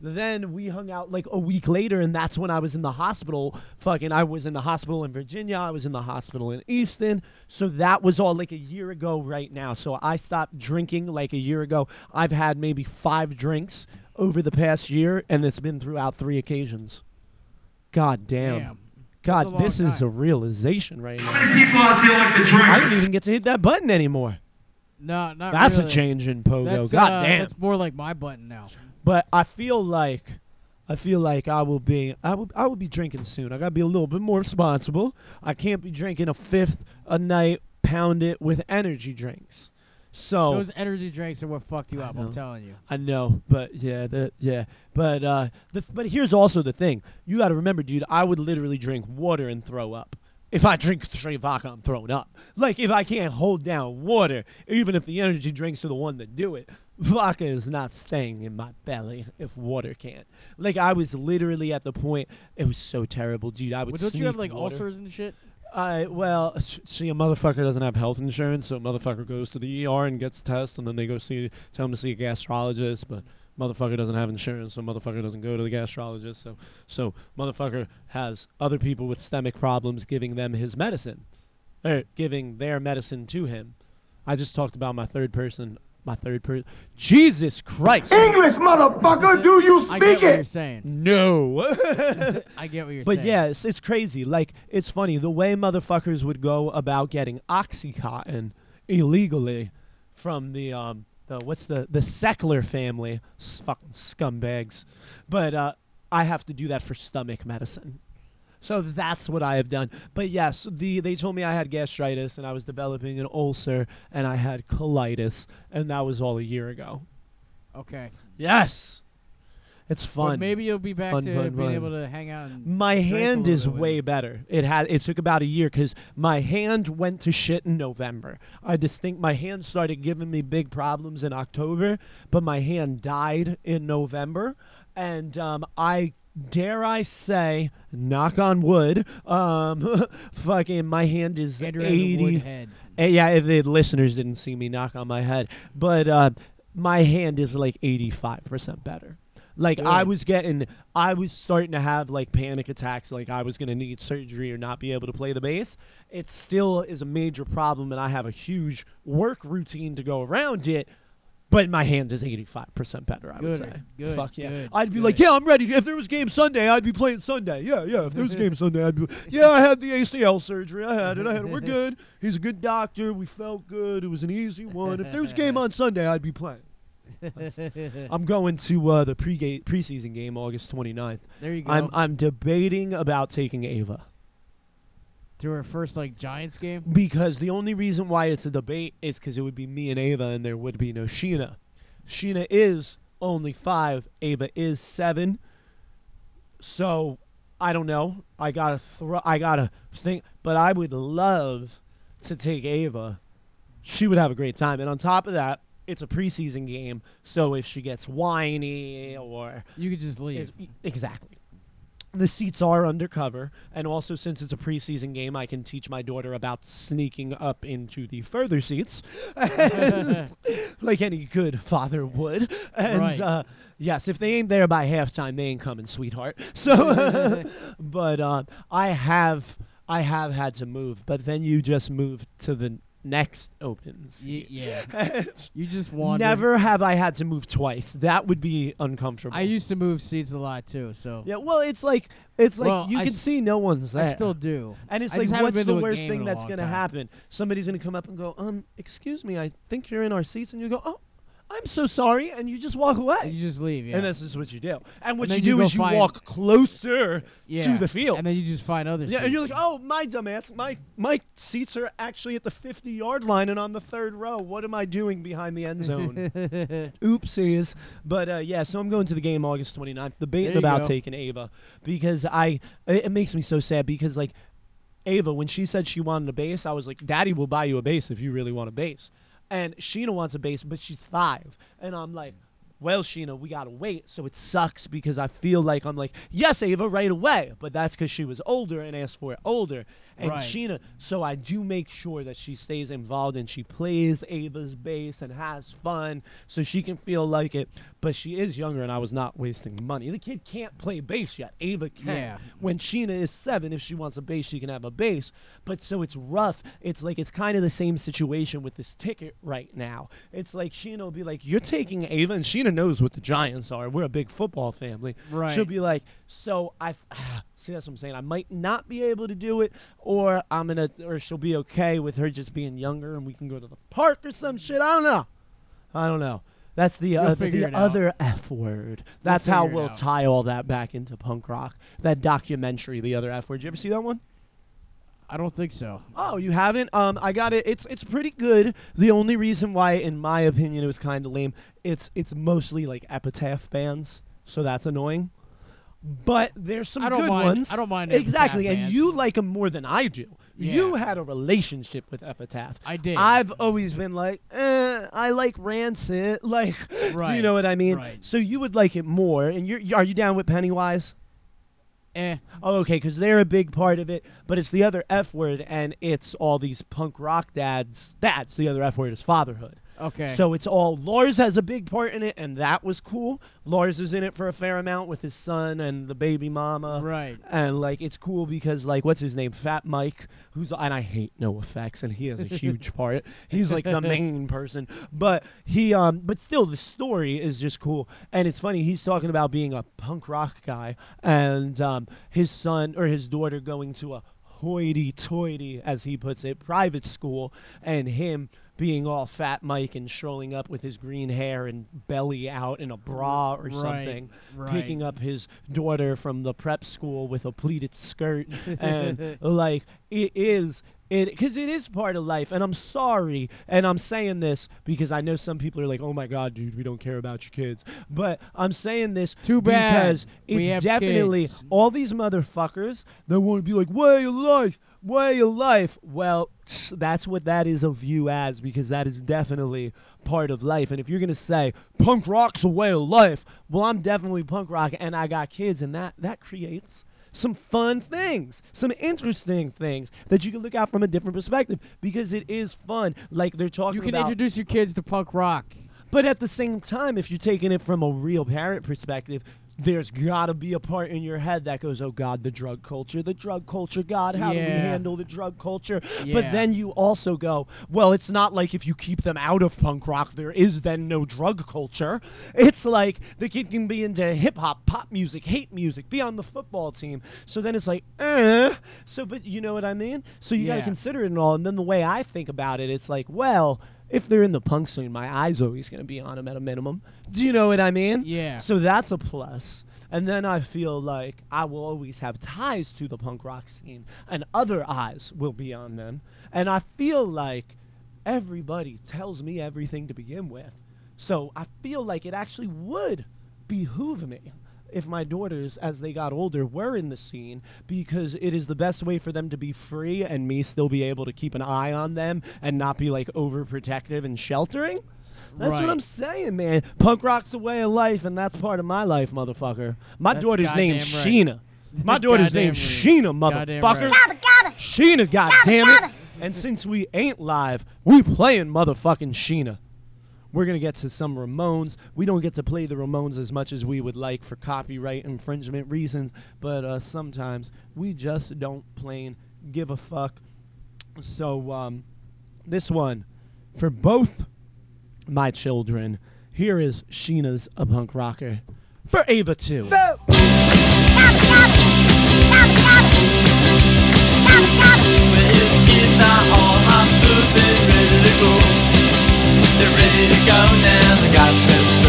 Then we hung out like a week later, and that's when I was in the hospital. Fucking, I was in the hospital in Virginia. I was in the hospital in Easton. So that was all like a year ago right now. So I stopped drinking like a year ago. I've had maybe five drinks over the past year, and it's been throughout three occasions. God damn. Damn. God, That's a long this is a realization right now. people out like to? I don't even get to hit that button anymore. No, not That's really. a change in Pogo. That's, God uh, damn. That's more like my button now. But I feel like I feel like I will be I will I will be drinking soon. I gotta be a little bit more responsible. I can't be drinking a fifth a night, pound it with energy drinks. So Those energy drinks are what fucked you up. I'm telling you. I know, but yeah, the, yeah, but uh, the, but here's also the thing: you got to remember, dude. I would literally drink water and throw up. if I drink straight vodka, I'm throwing up. Like if I can't hold down water, even if the energy drinks are the one that do it, vodka is not staying in my belly if water can't. Like I was literally at the point. It was so terrible, dude. I would. Well, don't you have like water. ulcers and shit? I well, sh- see, a motherfucker doesn't have health insurance, so a motherfucker goes to the ER and gets a test, and then they go see, tell him to see a gastrologist, but motherfucker doesn't have insurance, so motherfucker doesn't go to the gastrologist, so so motherfucker has other people with stomach problems giving them his medicine, or giving their medicine to him. I just talked about my third person, my third person. Jesus Christ! English, motherfucker, do you I speak get what you're it? saying. No. I get what you're saying. But saying. yeah, it's, it's crazy. Like it's funny the way motherfuckers would go about getting oxycontin illegally from the um the what's the the Sackler family, S- fucking scumbags. But uh, I have to do that for stomach medicine. So that's what I have done. But yes, the they told me I had gastritis and I was developing an ulcer and I had colitis and that was all a year ago. Okay. Yes. It's fun. maybe you'll be back Fun, to fun, being fun. able to hang out. And My hand is way better. It had it took about a year because my hand went to shit in November. I just think my hand started giving me big problems in October, but my hand died in November, and um, I dare I say, knock on wood, um, fucking my hand is Andrew has a eighty. Uh, yeah, if the listeners didn't see me knock on my head, but uh, my hand is like eighty-five percent better. Like I was getting, I was starting to have like panic attacks, like I was gonna need surgery or not be able to play the bass. It still is a major problem, and I have a huge work routine to go around it. But my hand is eighty-five percent better. I would Good, say. good, Fuck yeah. good, I'd be good. like, yeah, I'm ready. If there was game Sunday, I'd be playing Sunday. Yeah, yeah. If there was game Sunday, I'd be. Yeah, I had the ACL surgery. I had it. I had it. We're good. He's a good doctor. We felt good. It was an easy one. If there was game on Sunday, I'd be playing. I'm going to uh, the pre preseason game August 29th. there you go. I'm I'm debating about taking Ava to her first like Giants game. because the only reason why it's a debate is because it would be me and Ava and there would be no Sheena. Sheena is only five. Ava is seven. So I don't know. I gotta throw. I gotta think. But I would love to take Ava. She would have a great time. And on top of that, it's a preseason game. So if she gets whiny or You could just leave. exactly. The seats are undercover, and also since it's a preseason game, I can teach my daughter about sneaking up into the further seats, like any good father would. And Right. uh, yes, if they ain't there by halftime, they ain't coming, sweetheart. So, but uh, I have, I have had to move, but then you just moved to the next opens. Y- yeah. You just wandered. Never have I had to move twice. That would be uncomfortable. I used to move seats a lot too, so Yeah, well, it's like it's like Well, you I can s- see no one's there. I still do. and it's I like, what's the worst thing that's gonna happen? Somebody's gonna come up and go, um, excuse me, I think you're in our seats, and you go, oh, I'm so sorry, and you just walk away. You just leave, yeah. And this is what you do. And what then you you do go is you find- walk closer to the field. and then you just find other yeah, seats. and you're like, oh, my dumbass, my my seats are actually at the 50 yard line and on the third row. What am I doing behind the end zone? Oopsies. But uh, yeah, so I'm going to the game August 29th, debating you about go. taking Ava because I it, it makes me so sad because like Ava when she said she wanted a bass, I was like, "Daddy will buy you a bass if you really want a bass." And Sheena wants a bass, but she's 5. And I'm like, well, Sheena, we gotta wait. So it sucks because I feel like I'm like, yes, Ava, right away. But that's because she was older and asked for it older. And Right. Sheena, so I do make sure that she stays involved and she plays Ava's bass and has fun so she can feel like it. But she is younger and I was not wasting money. The kid can't play bass yet. Ava can. Yeah. When Sheena is seven, if she wants a bass, she can have a bass. But so it's rough. It's like it's kind of the same situation with this ticket right now. It's like Sheena will be like, You're taking Ava, and Sheena knows what the Giants are. We're a big football family. Right. She'll be like, So I see that's what I'm saying. I might not be able to do it, or I'm gonna or she'll be okay with her just being younger and we can go to the park or some shit. I don't know. I don't know. That's the, uh, figure the other F word. That's how we'll tie all that back into punk rock. That documentary, the other F word. Did you ever see that one? I don't think so. Oh, you haven't? Um, I got it. It's it's pretty good. The only reason why, in my opinion, it was kind of lame. It's it's mostly like epitaph bands, so that's annoying. But there's some I don't good mind- ones. I don't mind exactly, and you like them more than I do. Yeah. You had a relationship with Epitaph. I did. I've always been like, eh, I like Rancid. Like, right. do you know what I mean? right. So you would like it more. And you're, are you down with Pennywise? Eh. Oh, okay, because they're a big part of it, but it's the other F word, and it's all these punk rock dads. That's the other F word is fatherhood. Okay. So it's all Lars has a big part in it, and that was cool. Lars is in it for a fair amount with his son and the baby mama. Right. And like it's cool because like what's his name? Fat Mike, who's and I hate NOFX, and he has a huge part. He's like the main person. But he um but still the story is just cool. And it's funny, he's talking about being a punk rock guy and um his son or his daughter going to a hoity toity, as he puts it, private school, and him being all fat Mike and strolling up with his green hair and belly out in a bra or Right, something, right. picking up his daughter from the prep school with a pleated skirt, and like it is. It because it is part of life, and I'm sorry, and I'm saying this because I know some people are like, "Oh my God, dude, we don't care about your kids," but I'm saying this Too bad. because it's definitely kids. all these motherfuckers that want to be like way of life, way of life. Well, that's what that is of you as because that is definitely part of life. And if you're gonna say punk rock's a way of life, well, I'm definitely punk rock, and I got kids, and that that creates some fun things, some interesting things that you can look at from a different perspective because it is fun. Like they're talking You can about introduce your kids to punk rock. but at the same time, if you're taking it from a real parent perspective, there's got to be a part in your head that goes, "Oh God, the drug culture, the drug culture, God, how do we handle the drug culture?" But then you also go, "Well, it's not like if you keep them out of punk rock, there is then no drug culture. It's like the kid can be into hip hop, pop music, hate music, be on the football team. So then it's like, eh. So, but you know what I mean? So you got to consider it and all. And then the way I think about it, it's like, well, if they're in the punk scene, my eye's are always going to be on them at a minimum. Do you know what I mean? Yeah. So that's a plus. And then I feel like I will always have ties to the punk rock scene, and other eyes will be on them. And I feel like everybody tells me everything to begin with. So I feel like it actually would behoove me if my daughters, as they got older, were in the scene because it is the best way for them to be free and me still be able to keep an eye on them and not be like overprotective and sheltering. That's what I'm saying, man. Punk rock's a way of life, and that's part of my life, motherfucker. My That's daughter's named right. Sheena. My daughter's Goddamn named right. Sheena, Goddamn motherfucker. right. Sheena, goddammit. And since we ain't live, we playing motherfucking Sheena. We're gonna get to some Ramones. We don't get to play the Ramones as much as we would like for copyright infringement reasons, but uh, sometimes we just don't plain give a fuck. So um, this one for both my children. Here is Sheena's a punk rocker for Ava too. Kids are all hopped up and ready to go. They're ready to go now. They got their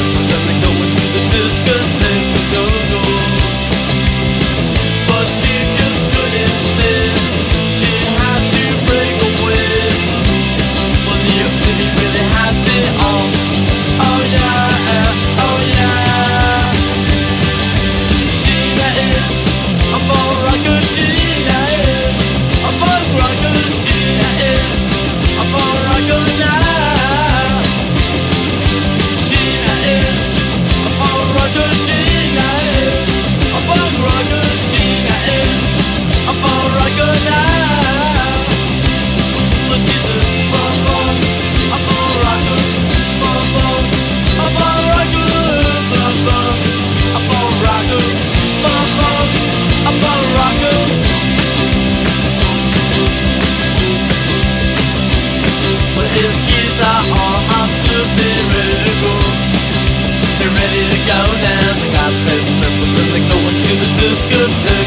good to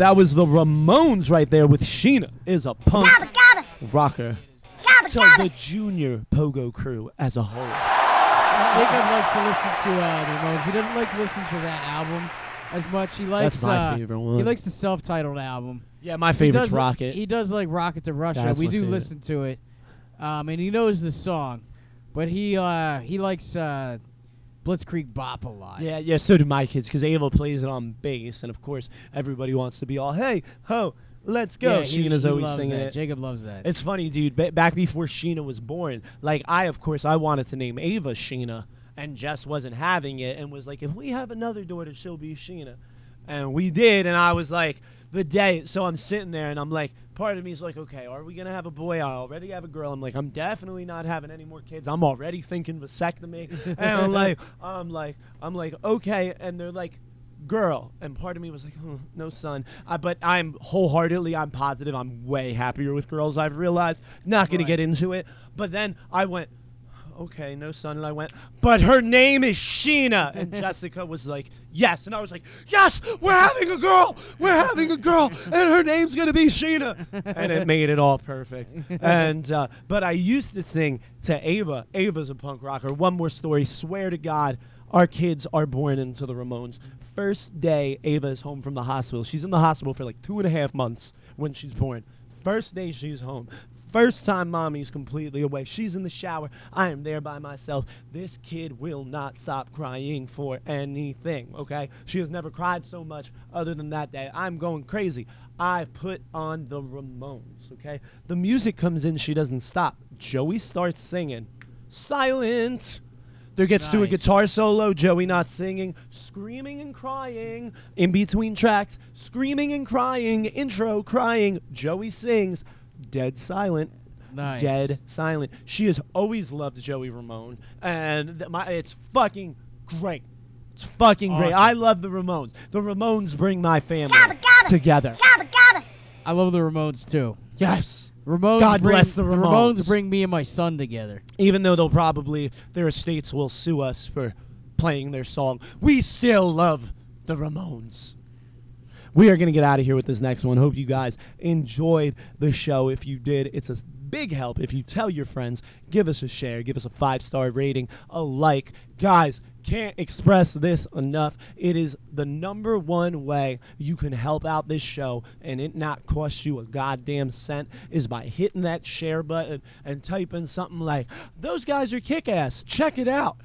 that was the Ramones right there with Sheena is a punk rocker to the junior pogo crew as a whole. Jacob likes to listen to uh, the Ramones. He doesn't like to listen to that album as much. He likes That's my uh, favorite one. He likes the self-titled album. Yeah, my He does- Rocket. He does like Rocket to Russia. That's we my do favorite. listen to it, um, and he knows the song, but he uh, he likes uh, Blitzkrieg Bop a lot. Yeah, yeah, so do my kids because Ava plays it on bass, and of course everybody wants to be all, "Hey, ho, let's go." Yeah, he- Sheena's he always singing that. it. Jacob loves that. It's funny, dude. Ba- back before Sheena was born, like I, of course, I wanted to name Ava Sheena, and Jess wasn't having it, and was like, "If we have another daughter, she'll be Sheena," and we did, and I was like, the day. So I'm sitting there, and I'm like, part of me is like, okay, are we gonna have a boy? I already have a girl. I'm like, I'm definitely not having any more kids. I'm already thinking vasectomy, and I'm like, I'm like, I'm like, okay, and they're like girl and part of me was like oh, no son uh, but i'm wholeheartedly i'm positive i'm way happier with girls i've realized not gonna Right. get into it but then i went okay no son and i went but her name is sheena. And jessica was like yes. And i was like yes we're having a girl. We're having a girl. And her name's gonna be sheena. And it made it all perfect. And uh, but i used to sing to ava. Ava's a punk rocker. One more story. Swear to god our kids are born into the Ramones. First day Ava is home from the hospital. She's in the hospital for like two and a half months when she's born. First day she's home. First time mommy's completely away. She's in the shower. I am there by myself. This kid will not stop crying for anything, okay? She has never cried so much other than that day. I'm going crazy. I put on the Ramones, okay? The music comes in, she doesn't stop. Joey starts singing. Silent. There gets to a guitar solo, Joey not singing, screaming and crying in between tracks, screaming and crying, intro crying. Joey sings, dead silent. Nice. Dead silent. She has always loved Joey Ramone, and th- my, it's fucking great. It's fucking great. Awesome. I love the Ramones. The Ramones bring my family together. I love the Ramones too. Yes. Ramones God bring, bless the Ramones the Ramones. bring me and my son together. even though they'll probably their estates will sue us for playing their song we still love the ramones we are going to get out of here with this next one. Hope you guys enjoyed the show. If you did it's a big help if you tell your friends. Give us a share. Give us a five star rating a like. Guys can't express this enough. It is the number one way you can help out this show and it not cost you a goddamn cent is by hitting that share button and typing something like those guys are kick-ass. Check it out.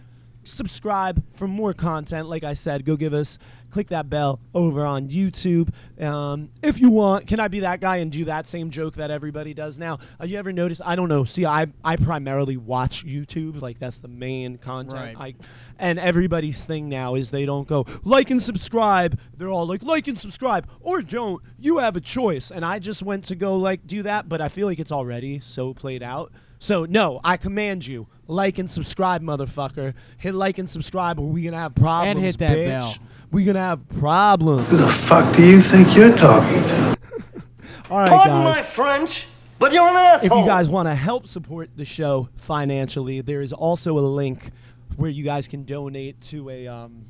Subscribe for more content. Like I said, go give us click that bell over on YouTube. Um, if you want, can I be that guy and do that same joke that everybody does now? Uh, you ever notice? I don't know. See, I I primarily watch YouTube. Like that's the main content. Right. I and everybody's thing now is they don't go like and subscribe. They're all like like and subscribe or don't. You have a choice. And I just went to go like do that, but I feel like it's already so played out. So no, I command you like and subscribe, motherfucker. Hit like and subscribe, or we gonna have problems. And hit that bitch. bell. We gonna have problems. Who the fuck do you think you're talking to? All right, Pardon guys. my French, but you're an asshole. If you guys want to help support the show financially, there is also a link where you guys can donate to a um,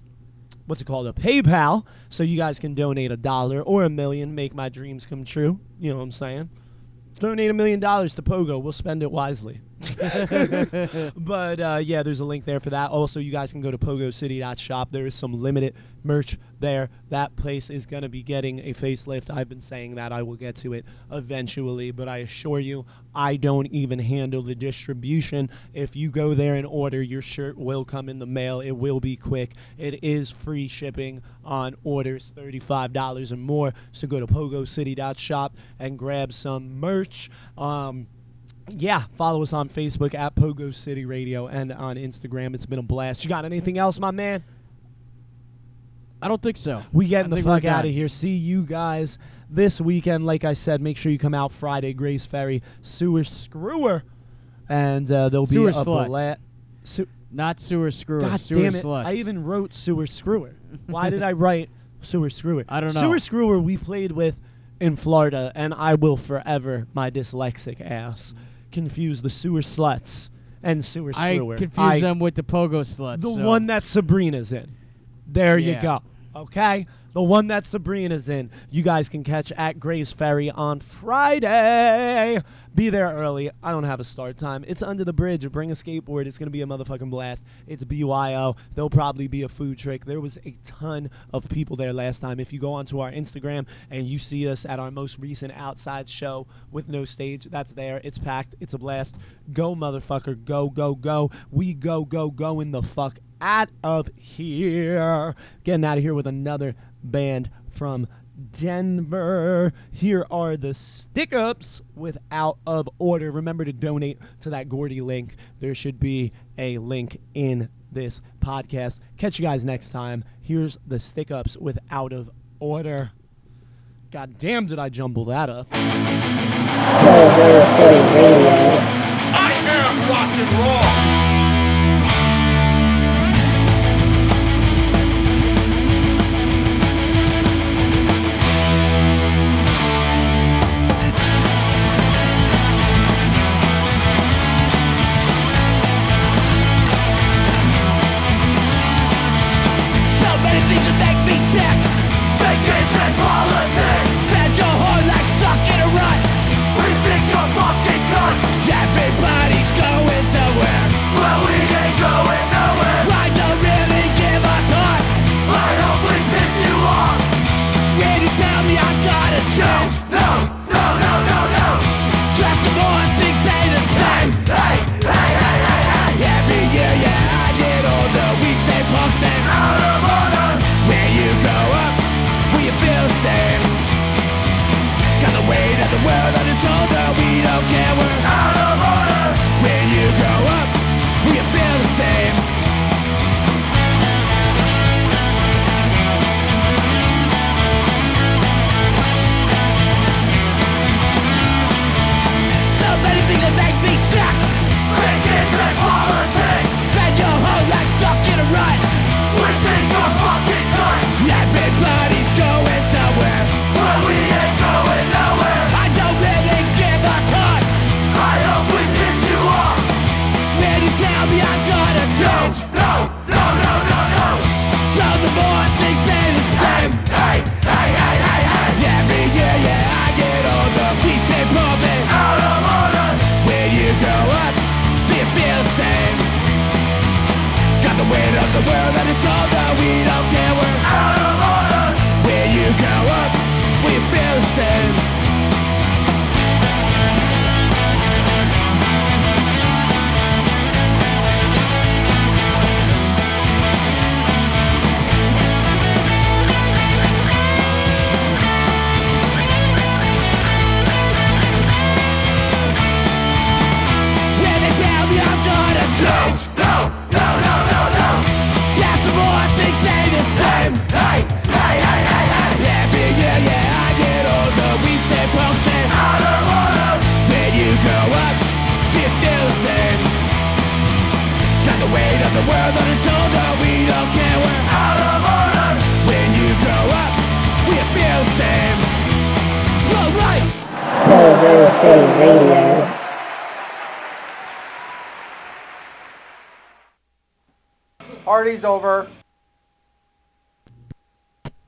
what's it called, a PayPal, so you guys can donate a dollar or a million, make my dreams come true. You know what I'm saying? Donate a million dollars to Pogo. We'll spend it wisely. but uh, yeah, there's a link there for that. Also, you guys can go to pogocity.shop. There is some limited merch there. That place is going to be getting a facelift. I've been saying that I will get to it eventually, but I assure you, I don't even handle the distribution. If you go there and order, your shirt will come in the mail. It will be quick. It is free shipping on orders $35 or more. So go to pogocity.shop and grab some merch. Um, yeah, follow us on Facebook at Pogo City Radio and on Instagram. It's been a blast. You got anything else, my man? I don't think so. We I getting the fuck out of here. See you guys this weekend. Like I said, make sure you come out Friday, Gray's Ferry, Sewer Screwer, and uh, there'll Sewer be a bla- Su- Not sewer screwer. God sewer damn it! sluts. I even wrote Sewer Screwer. Why did I write Sewer Screwer? I don't know. Sewer Screwer we played with in Florida, and I will forever, my dyslexic ass, confuse the Sewer Sluts and Sewer I Screwer. confuse I- them with the pogo sluts. The so- one that Sabrina's in. There you go. Okay? The one that Sabrina's in. You guys can catch at Gray's Ferry on Friday. Be there early. I don't have a start time. It's under the bridge. Bring a skateboard. It's going to be a motherfucking blast. It's BYO. There'll probably be a food trick. There was a ton of people there last time. If you go onto our Instagram and you see us at our most recent outside show with no stage, that's there. It's packed. It's a blast. Go, motherfucker. Go, go, go. We go, go, go in the fuck out of here. Getting out of here with another band from Denver. Here are the stick ups with Out of Order. Remember to donate to that Gordy link. There should be a link in this podcast. Catch you guys next time. Here's the stick ups with Out of Order. God damn, did I jumble that up? Silver City Radio. I am rock and roll. Party's over.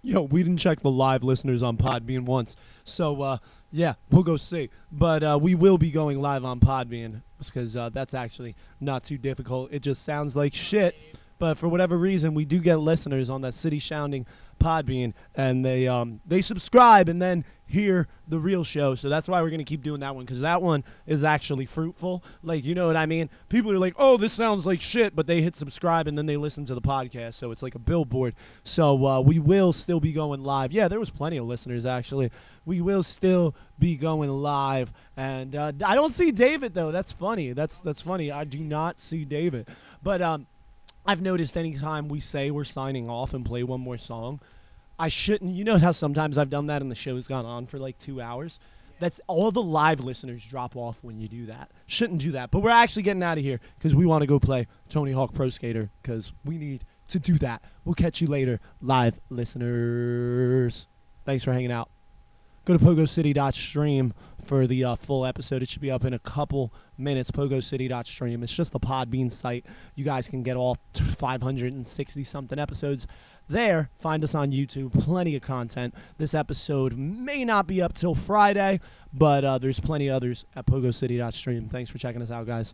Yo, we didn't check the live listeners on Podbean once. So, uh, yeah, we'll go see. But uh, we will be going live on Podbean because uh, that's actually not too difficult. It just sounds like shit. But for whatever reason, we do get listeners on that city sounding Podbean, and they um, they subscribe and then hear the real show. So that's why we're gonna keep doing that one because that one is actually fruitful. Like you know what I mean? People are like, "Oh, this sounds like shit," but they hit subscribe and then they listen to the podcast. So it's like a billboard. So uh, we will still be going live. Yeah, there was plenty of listeners actually. We will still be going live, and uh, I don't see David though. That's funny. That's that's funny. I do not see David, but um. I've noticed anytime we say we're signing off and play one more song, I shouldn't. You know how sometimes I've done that and the show's gone on for like two hours? That's all the live listeners drop off when you do that. Shouldn't do that. But we're actually getting out of here because we want to go play Tony Hawk Pro Skater because we need to do that. We'll catch you later, live listeners. Thanks for hanging out. Go to pogocity.stream for the uh, full episode. It should be up in a couple minutes. Pogocity.stream. It's just the Podbean site. You guys can get all 560 something episodes there. Find us on YouTube. Plenty of content. This episode may not be up till Friday, but uh, there's plenty others at pogocity.stream. Thanks for checking us out, guys.